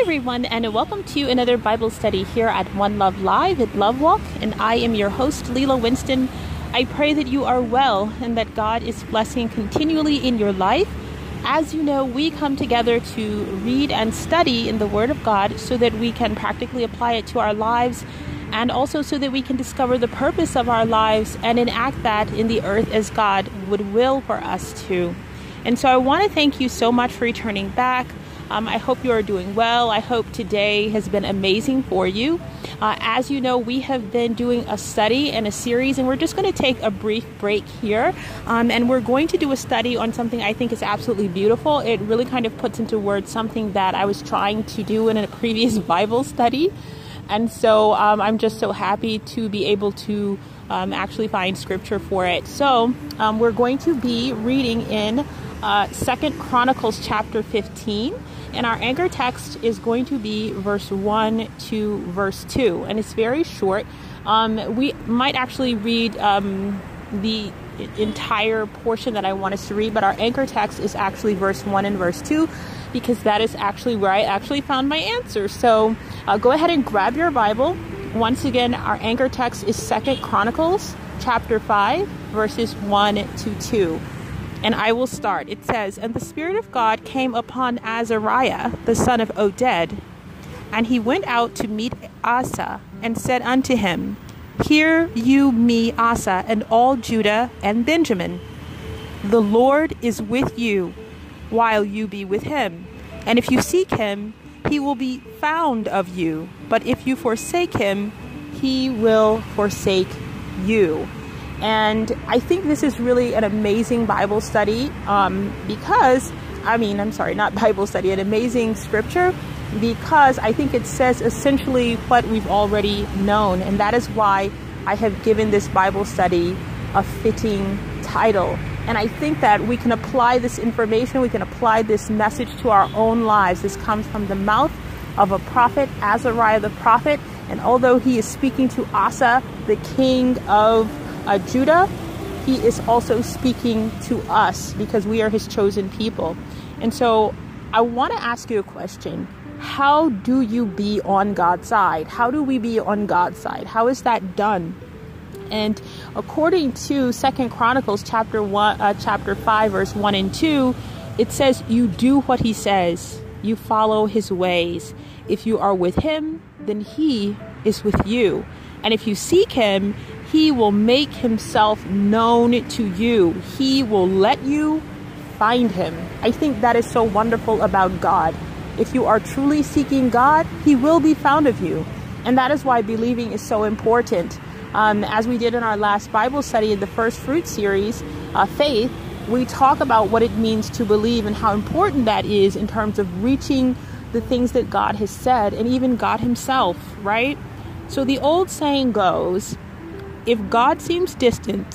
everyone, and welcome to another Bible study here at One Love Live at Love Walk. And I am your host, Lela Winston. I pray that you are well and that God is blessing continually in your life. As you know, we come together to read and study in the Word of God so that we can practically apply it to our lives and also so that we can discover the purpose of our lives and enact that in the earth as God would will for us to. And so I want to thank you so much for returning back. Um, I hope you are doing well. I hope today has been amazing for you. Uh, as you know, we have been doing a study and a series, and we're just going to take a brief break here. Um, and we're going to do a study on something I think is absolutely beautiful. It really kind of puts into words something that I was trying to do in a previous Bible study. And so um, I'm just so happy to be able to um, actually find scripture for it. So um, we're going to be reading in uh, Second Chronicles chapter 15. And our anchor text is going to be verse 1 to verse 2. And it's very short. Um, we might actually read um, the entire portion that I want us to read, but our anchor text is actually verse 1 and verse 2 because that is actually where I actually found my answer. So uh, go ahead and grab your Bible. Once again, our anchor text is Second Chronicles chapter 5, verses 1 to 2 and I will start. It says, And the Spirit of God came upon Azariah, the son of Oded, and he went out to meet Asa, and said unto him, Hear you me, Asa, and all Judah and Benjamin. The Lord is with you, while you be with him. And if you seek him, he will be found of you. But if you forsake him, he will forsake you. And I think this is really an amazing Bible study um, because, I mean, I'm sorry, not Bible study, an amazing scripture because I think it says essentially what we've already known. And that is why I have given this Bible study a fitting title. And I think that we can apply this information, we can apply this message to our own lives. This comes from the mouth of a prophet, Azariah the prophet. And although he is speaking to Asa, the king of uh, Judah, he is also speaking to us because we are his chosen people. And so I want to ask you a question. How do you be on God's side? How do we be on God's side? How is that done? And according to Second Chronicles chapter one, uh, chapter five, verse one and two, it says, "You do what He says. You follow His ways. If you are with Him, then He is with you. And if you seek Him, he will make himself known to you. He will let you find him. I think that is so wonderful about God. If you are truly seeking God, he will be found of you. And that is why believing is so important. Um, as we did in our last Bible study in the first fruit series, uh, faith, we talk about what it means to believe and how important that is in terms of reaching the things that God has said and even God Himself, right? So the old saying goes, if God seems distant,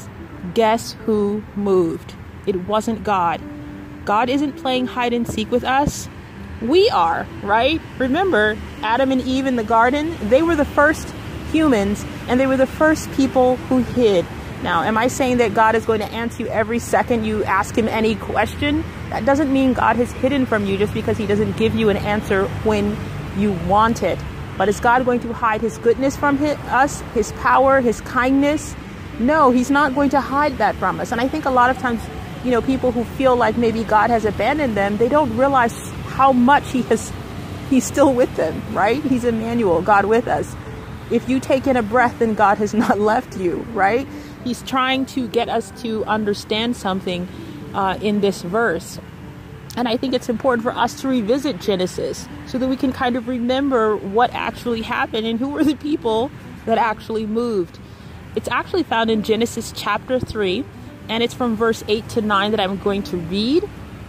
guess who moved? It wasn't God. God isn't playing hide and seek with us. We are, right? Remember, Adam and Eve in the garden, they were the first humans and they were the first people who hid. Now, am I saying that God is going to answer you every second you ask him any question? That doesn't mean God has hidden from you just because he doesn't give you an answer when you want it. But is God going to hide his goodness from his, us, his power, his kindness? No, he's not going to hide that from us. And I think a lot of times, you know, people who feel like maybe God has abandoned them, they don't realize how much he has he's still with them, right? He's Emmanuel, God with us. If you take in a breath, then God has not left you, right? He's trying to get us to understand something uh, in this verse. And I think it's important for us to revisit Genesis so that we can kind of remember what actually happened and who were the people that actually moved. It's actually found in Genesis chapter 3, and it's from verse 8 to 9 that I'm going to read.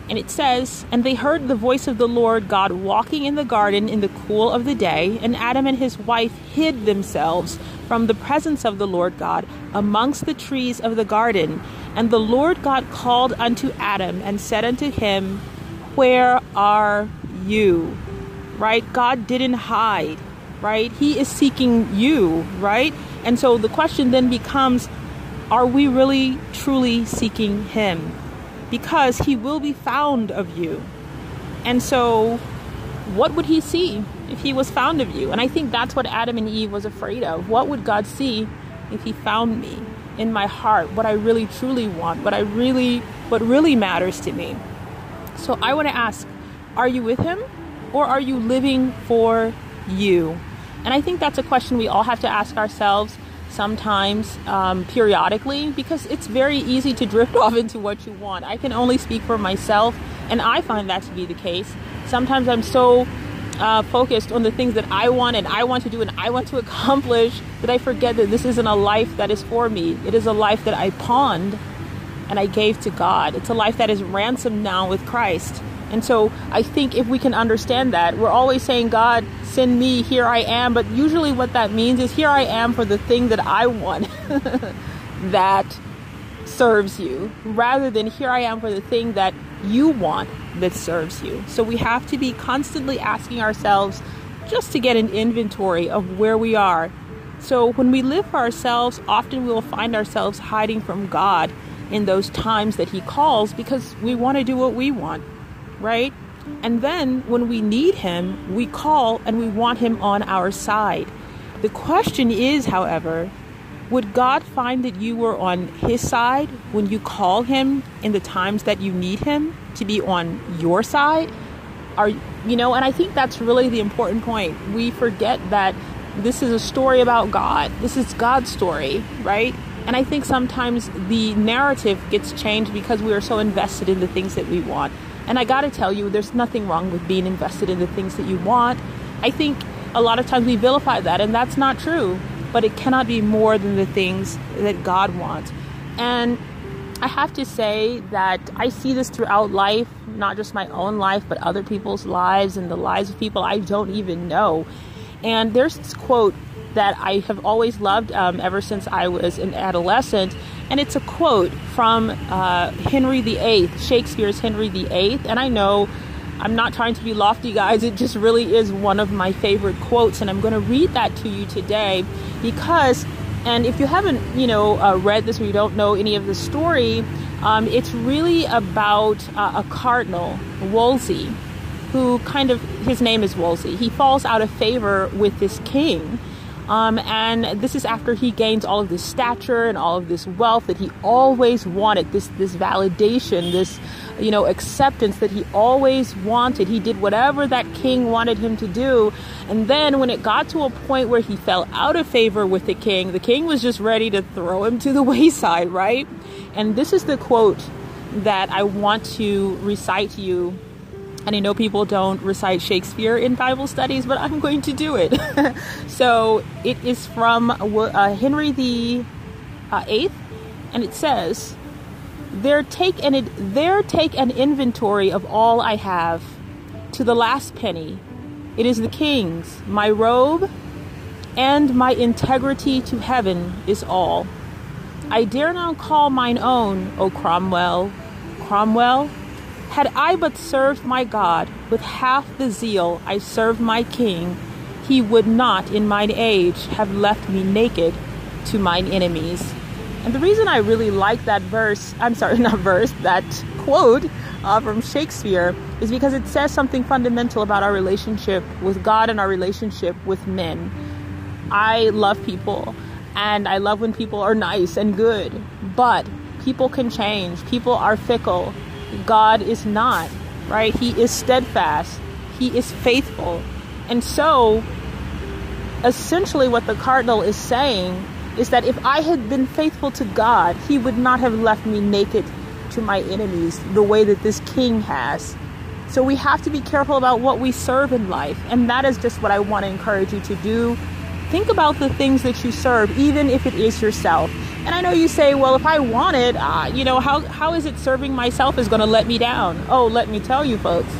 And it says, And they heard the voice of the Lord God walking in the garden in the cool of the day, and Adam and his wife hid themselves from the presence of the Lord God amongst the trees of the garden. And the Lord God called unto Adam and said unto him, where are you? Right? God didn't hide, right? He is seeking you, right? And so the question then becomes are we really truly seeking Him? Because He will be found of you. And so what would he see if he was found of you? And I think that's what Adam and Eve was afraid of. What would God see if he found me in my heart, what I really truly want, what I really what really matters to me? So I want to ask, are you with him or are you living for you? And I think that's a question we all have to ask ourselves sometimes um, periodically because it's very easy to drift off into what you want. I can only speak for myself, and I find that to be the case sometimes I'm so uh, focused on the things that I want and I want to do and I want to accomplish that I forget that this isn't a life that is for me. It is a life that I pawned and I gave to God. It's a life that is ransomed now with Christ. And so I think if we can understand that, we're always saying, God, send me, here I am. But usually what that means is, here I am for the thing that I want that serves you, rather than here I am for the thing that you want that serves you. So we have to be constantly asking ourselves just to get an inventory of where we are. So when we live for ourselves, often we will find ourselves hiding from God in those times that He calls because we want to do what we want, right? And then when we need Him, we call and we want Him on our side. The question is, however, would God find that you were on His side when you call Him in the times that you need Him to be on your side? Are you know, and I think that's really the important point. We forget that this is a story about God. This is God's story, right? And I think sometimes the narrative gets changed because we are so invested in the things that we want. And I got to tell you, there's nothing wrong with being invested in the things that you want. I think a lot of times we vilify that, and that's not true but it cannot be more than the things that God wants. And I have to say that I see this throughout life, not just my own life, but other people's lives and the lives of people I don't even know. And there's this quote that I have always loved um, ever since I was an adolescent. And it's a quote from uh, Henry VIII, Shakespeare's Henry VIII. And I know I'm not trying to be lofty, guys. It just really is one of my favorite quotes, and I'm going to read that to you today because, and if you haven't, you know, uh, read this or you don't know any of the story, um, it's really about uh, a cardinal, Wolsey, who kind of his name is Wolsey. He falls out of favor with this king. Um, and this is after he gains all of this stature and all of this wealth that he always wanted this this validation this you know, acceptance that he always wanted. He did whatever that king wanted him to do. And then when it got to a point where he fell out of favor with the king, the king was just ready to throw him to the wayside, right? And this is the quote that I want to recite to you. And I know people don't recite Shakespeare in Bible studies, but I'm going to do it. so it is from uh, Henry the uh, Eighth, and it says, there take an there take an inventory of all I have, to the last penny. It is the king's. My robe and my integrity to heaven is all. I dare not call mine own, O Cromwell. Cromwell, had I but served my God with half the zeal I served my king, he would not in mine age have left me naked to mine enemies. And the reason I really like that verse, I'm sorry, not verse, that quote uh, from Shakespeare is because it says something fundamental about our relationship with God and our relationship with men. I love people and I love when people are nice and good, but people can change. People are fickle. God is not, right? He is steadfast, He is faithful. And so, essentially, what the cardinal is saying is that if I had been faithful to God, He would not have left me naked to my enemies the way that this king has. So we have to be careful about what we serve in life. And that is just what I want to encourage you to do. Think about the things that you serve, even if it is yourself. And I know you say, well, if I want it, uh, you know, how, how is it serving myself is going to let me down? Oh, let me tell you, folks.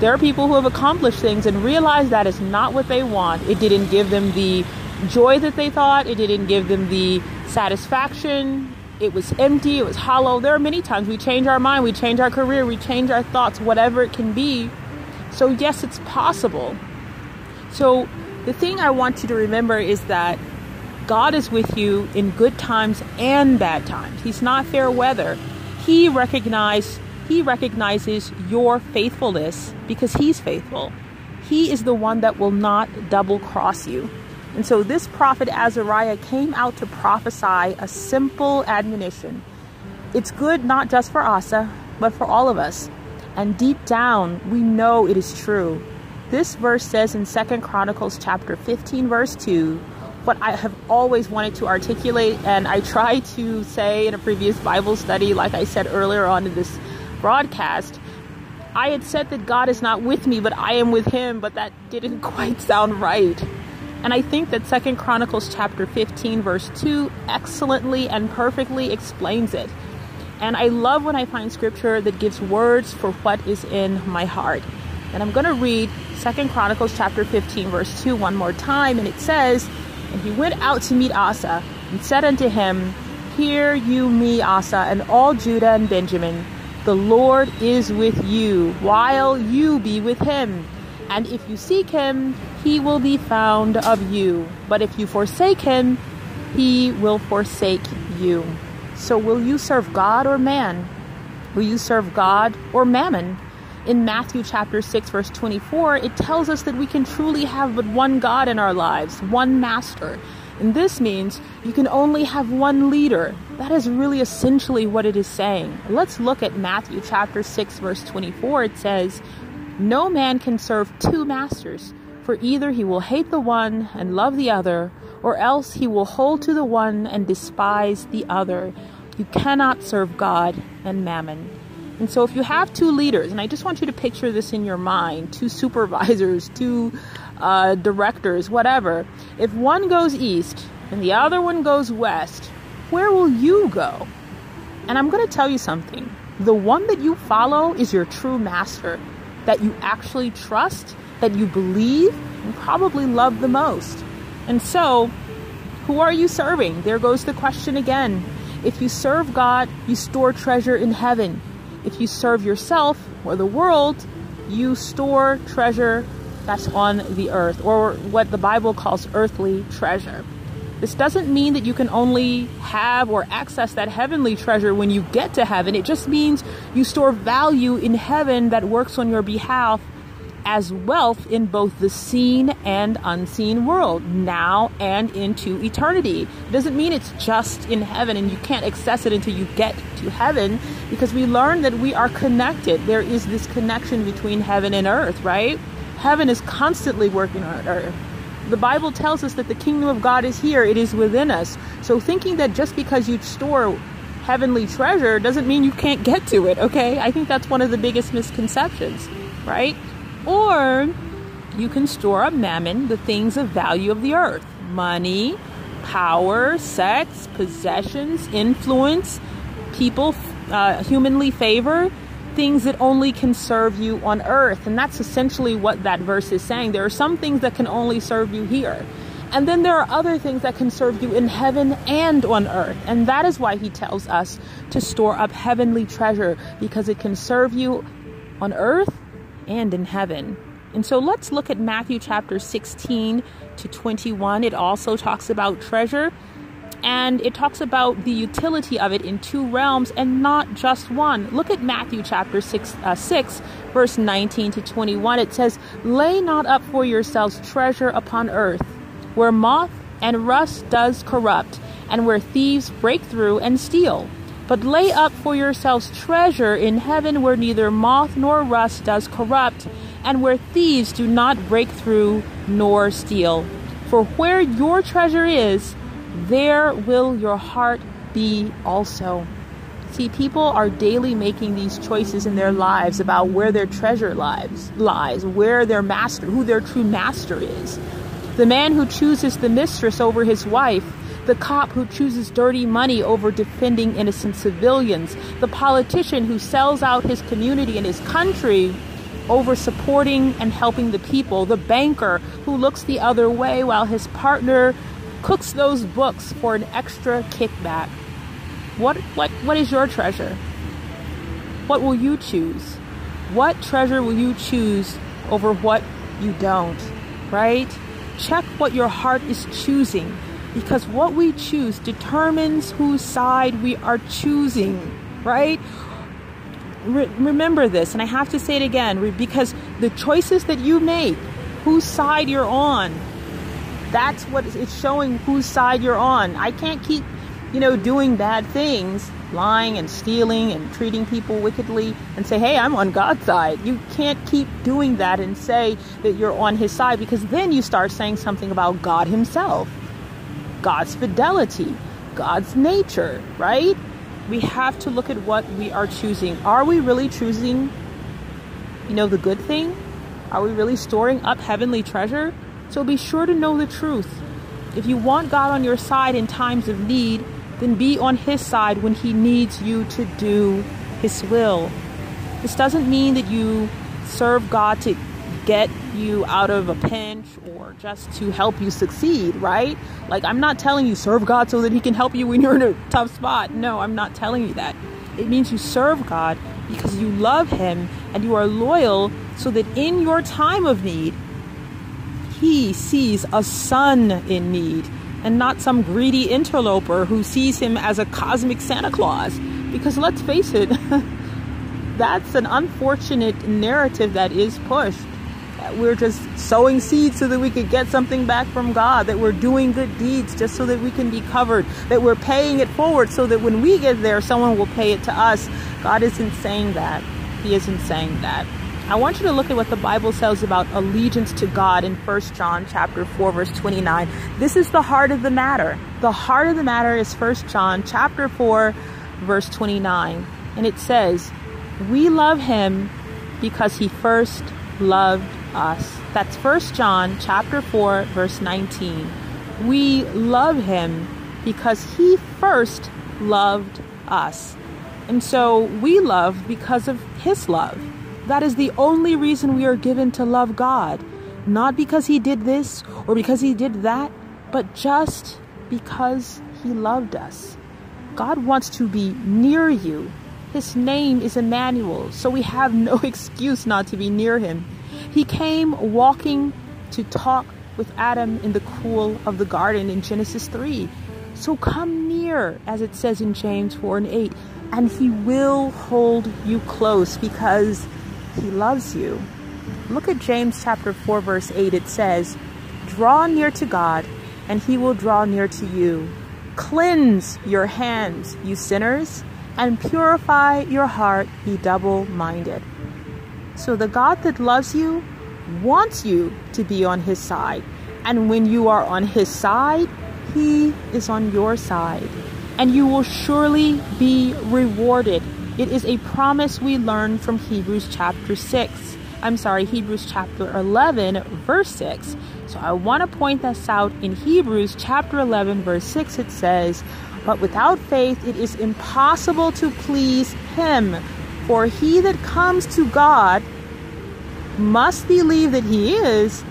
There are people who have accomplished things and realize that is not what they want. It didn't give them the joy that they thought. It didn't give them the satisfaction. It was empty. It was hollow. There are many times we change our mind, we change our career, we change our thoughts, whatever it can be. So, yes, it's possible. So, the thing I want you to remember is that God is with you in good times and bad times. He's not fair weather. He recognize he recognizes your faithfulness because he's faithful. he is the one that will not double cross you. And so this prophet Azariah came out to prophesy a simple admonition. It's good not just for Asa, but for all of us. And deep down, we know it is true. This verse says in Second Chronicles chapter 15 verse 2, what I have always wanted to articulate and I tried to say in a previous Bible study like I said earlier on in this broadcast, I had said that God is not with me, but I am with him, but that didn't quite sound right. And I think that Second Chronicles chapter 15 verse 2 excellently and perfectly explains it. And I love when I find scripture that gives words for what is in my heart. And I'm going to read Second Chronicles chapter 15 verse 2 one more time and it says, "And he went out to meet Asa and said unto him, Hear you me, Asa, and all Judah and Benjamin, the Lord is with you, while you be with him. And if you seek him, he will be found of you. But if you forsake him, he will forsake you. So will you serve God or man? Will you serve God or mammon? In Matthew chapter 6 verse 24, it tells us that we can truly have but one God in our lives, one master. And this means you can only have one leader. That is really essentially what it is saying. Let's look at Matthew chapter 6 verse 24. It says, "No man can serve two masters, for either he will hate the one and love the other, or else he will hold to the one and despise the other. You cannot serve God and mammon." And so if you have two leaders, and I just want you to picture this in your mind, two supervisors, two uh, directors, whatever, if one goes east and the other one goes west, where will you go? And I'm going to tell you something. The one that you follow is your true master, that you actually trust, that you believe, and probably love the most. And so, who are you serving? There goes the question again. If you serve God, you store treasure in heaven. If you serve yourself or the world, you store treasure that's on the earth, or what the Bible calls earthly treasure. This doesn't mean that you can only have or access that heavenly treasure when you get to heaven. It just means you store value in heaven that works on your behalf as wealth in both the seen and unseen world, now and into eternity. It doesn't mean it's just in heaven and you can't access it until you get to heaven because we learn that we are connected. There is this connection between heaven and earth, right? Heaven is constantly working on earth. The Bible tells us that the kingdom of God is here, it is within us. So thinking that just because you store heavenly treasure doesn't mean you can't get to it, okay? I think that's one of the biggest misconceptions, right? Or you can store up mammon, the things of value of the earth money, power, sex, possessions, influence, people, uh, humanly favor things that only can serve you on earth. And that's essentially what that verse is saying. There are some things that can only serve you here. And then there are other things that can serve you in heaven and on earth. And that is why he tells us to store up heavenly treasure because it can serve you on earth and in heaven. And so let's look at Matthew chapter 16 to 21. It also talks about treasure and it talks about the utility of it in two realms and not just one. Look at Matthew chapter 6, uh, 6, verse 19 to 21. It says, Lay not up for yourselves treasure upon earth, where moth and rust does corrupt, and where thieves break through and steal. But lay up for yourselves treasure in heaven, where neither moth nor rust does corrupt, and where thieves do not break through nor steal. For where your treasure is, there will your heart be also. See, people are daily making these choices in their lives about where their treasure lives lies, where their master, who their true master is. The man who chooses the mistress over his wife, the cop who chooses dirty money over defending innocent civilians, the politician who sells out his community and his country over supporting and helping the people, the banker who looks the other way while his partner cooks those books for an extra kickback. What what what is your treasure? What will you choose? What treasure will you choose over what you don't? Right? Check what your heart is choosing because what we choose determines whose side we are choosing, right? Re- remember this, and I have to say it again because the choices that you make whose side you're on. That's what it's showing whose side you're on. I can't keep, you know, doing bad things, lying and stealing and treating people wickedly and say, hey, I'm on God's side. You can't keep doing that and say that you're on his side because then you start saying something about God himself, God's fidelity, God's nature, right? We have to look at what we are choosing. Are we really choosing, you know, the good thing? Are we really storing up heavenly treasure? So be sure to know the truth. If you want God on your side in times of need, then be on His side when He needs you to do His will. This doesn't mean that you serve God to get you out of a pinch or just to help you succeed, right? Like, I'm not telling you serve God so that He can help you when you're in a tough spot. No, I'm not telling you that. It means you serve God because you love Him and you are loyal so that in your time of need, he sees a son in need and not some greedy interloper who sees him as a cosmic Santa Claus. Because let's face it, that's an unfortunate narrative that is pushed. We're just sowing seeds so that we could get something back from God, that we're doing good deeds just so that we can be covered, that we're paying it forward so that when we get there, someone will pay it to us. God isn't saying that. He isn't saying that. I want you to look at what the Bible says about allegiance to God in 1 John chapter 4 verse 29. This is the heart of the matter. The heart of the matter is 1 John chapter 4 verse 29. And it says, "We love him because he first loved us." That's 1 John chapter 4 verse 19. We love him because he first loved us. And so we love because of his love. That is the only reason we are given to love God. Not because He did this or because He did that, but just because He loved us. God wants to be near you. His name is Emmanuel, so we have no excuse not to be near Him. He came walking to talk with Adam in the cool of the garden in Genesis 3. So come near, as it says in James 4 and 8, and He will hold you close because he loves you. Look at James chapter 4 verse 8. It says, "Draw near to God, and he will draw near to you. Cleanse your hands, you sinners, and purify your heart, ye double-minded." So the God that loves you wants you to be on his side. And when you are on his side, he is on your side. And you will surely be rewarded it is a promise we learn from Hebrews chapter 6. I'm sorry, Hebrews chapter 11, verse 6. So I want to point this out in Hebrews chapter 11, verse 6. It says, But without faith it is impossible to please him. For he that comes to God must believe that he is,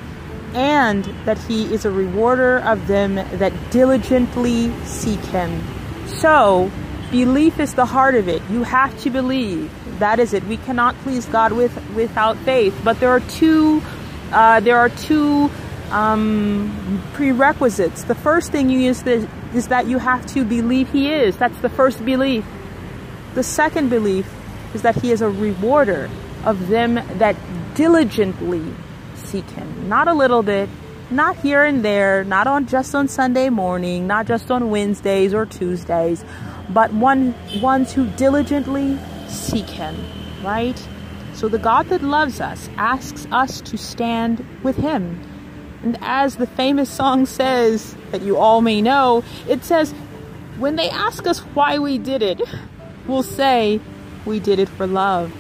and that he is a rewarder of them that diligently seek him. So, Belief is the heart of it. You have to believe. That is it. We cannot please God with without faith. But there are two. Uh, there are two um, prerequisites. The first thing you use is, is that you have to believe He is. That's the first belief. The second belief is that He is a rewarder of them that diligently seek Him. Not a little bit, not here and there, not on just on Sunday morning, not just on Wednesdays or Tuesdays, but one ones who diligently seek him, right? So the God that loves us asks us to stand with him. And as the famous song says, that you all may know, it says, when they ask us why we did it, we'll say, we did it for love.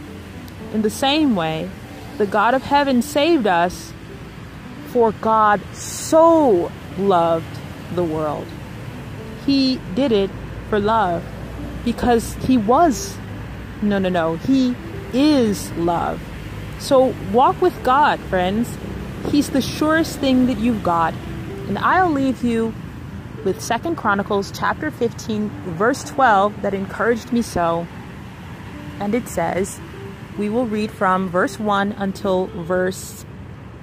In the same way, the God of heaven saved us, for God so loved the world. He did it for love because he was. No, no, no. He is love. So walk with God, friends. He's the surest thing that you've got. And I'll leave you with Second Chronicles chapter 15 verse 12 that encouraged me so. And it says, we will read from verse 1 until verse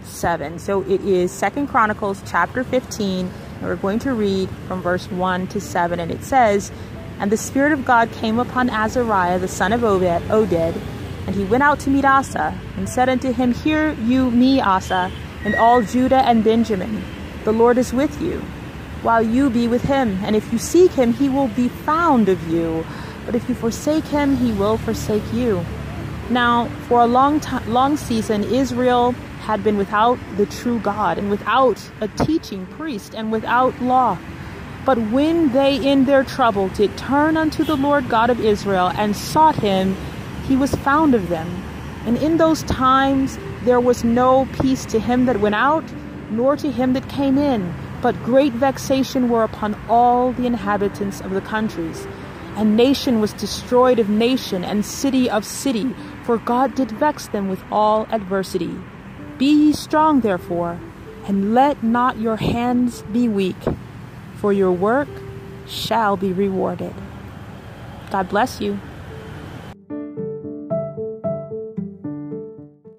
7. So it is Second Chronicles chapter 15 and we're going to read from verse 1 to 7. And it says, And the Spirit of God came upon Azariah, the son of Obed, Oded, and he went out to meet Asa, and said unto him, Hear you me, Asa. and all Judah and Benjamin. The Lord is with you, while you be with him. And if you seek him, he will be found of you. But if you forsake him, he will forsake you. Now, for a long time, long season, Israel had been without the true God and without a teaching priest and without law. But when they in their trouble did turn unto the Lord God of Israel and sought him, he was found of them. And in those times there was no peace to him that went out, nor to him that came in, but great vexation were upon all the inhabitants of the countries. And nation was destroyed of nation, and city of city, for God did vex them with all adversity. Be ye strong, therefore, and let not your hands be weak, for your work shall be rewarded. God bless you.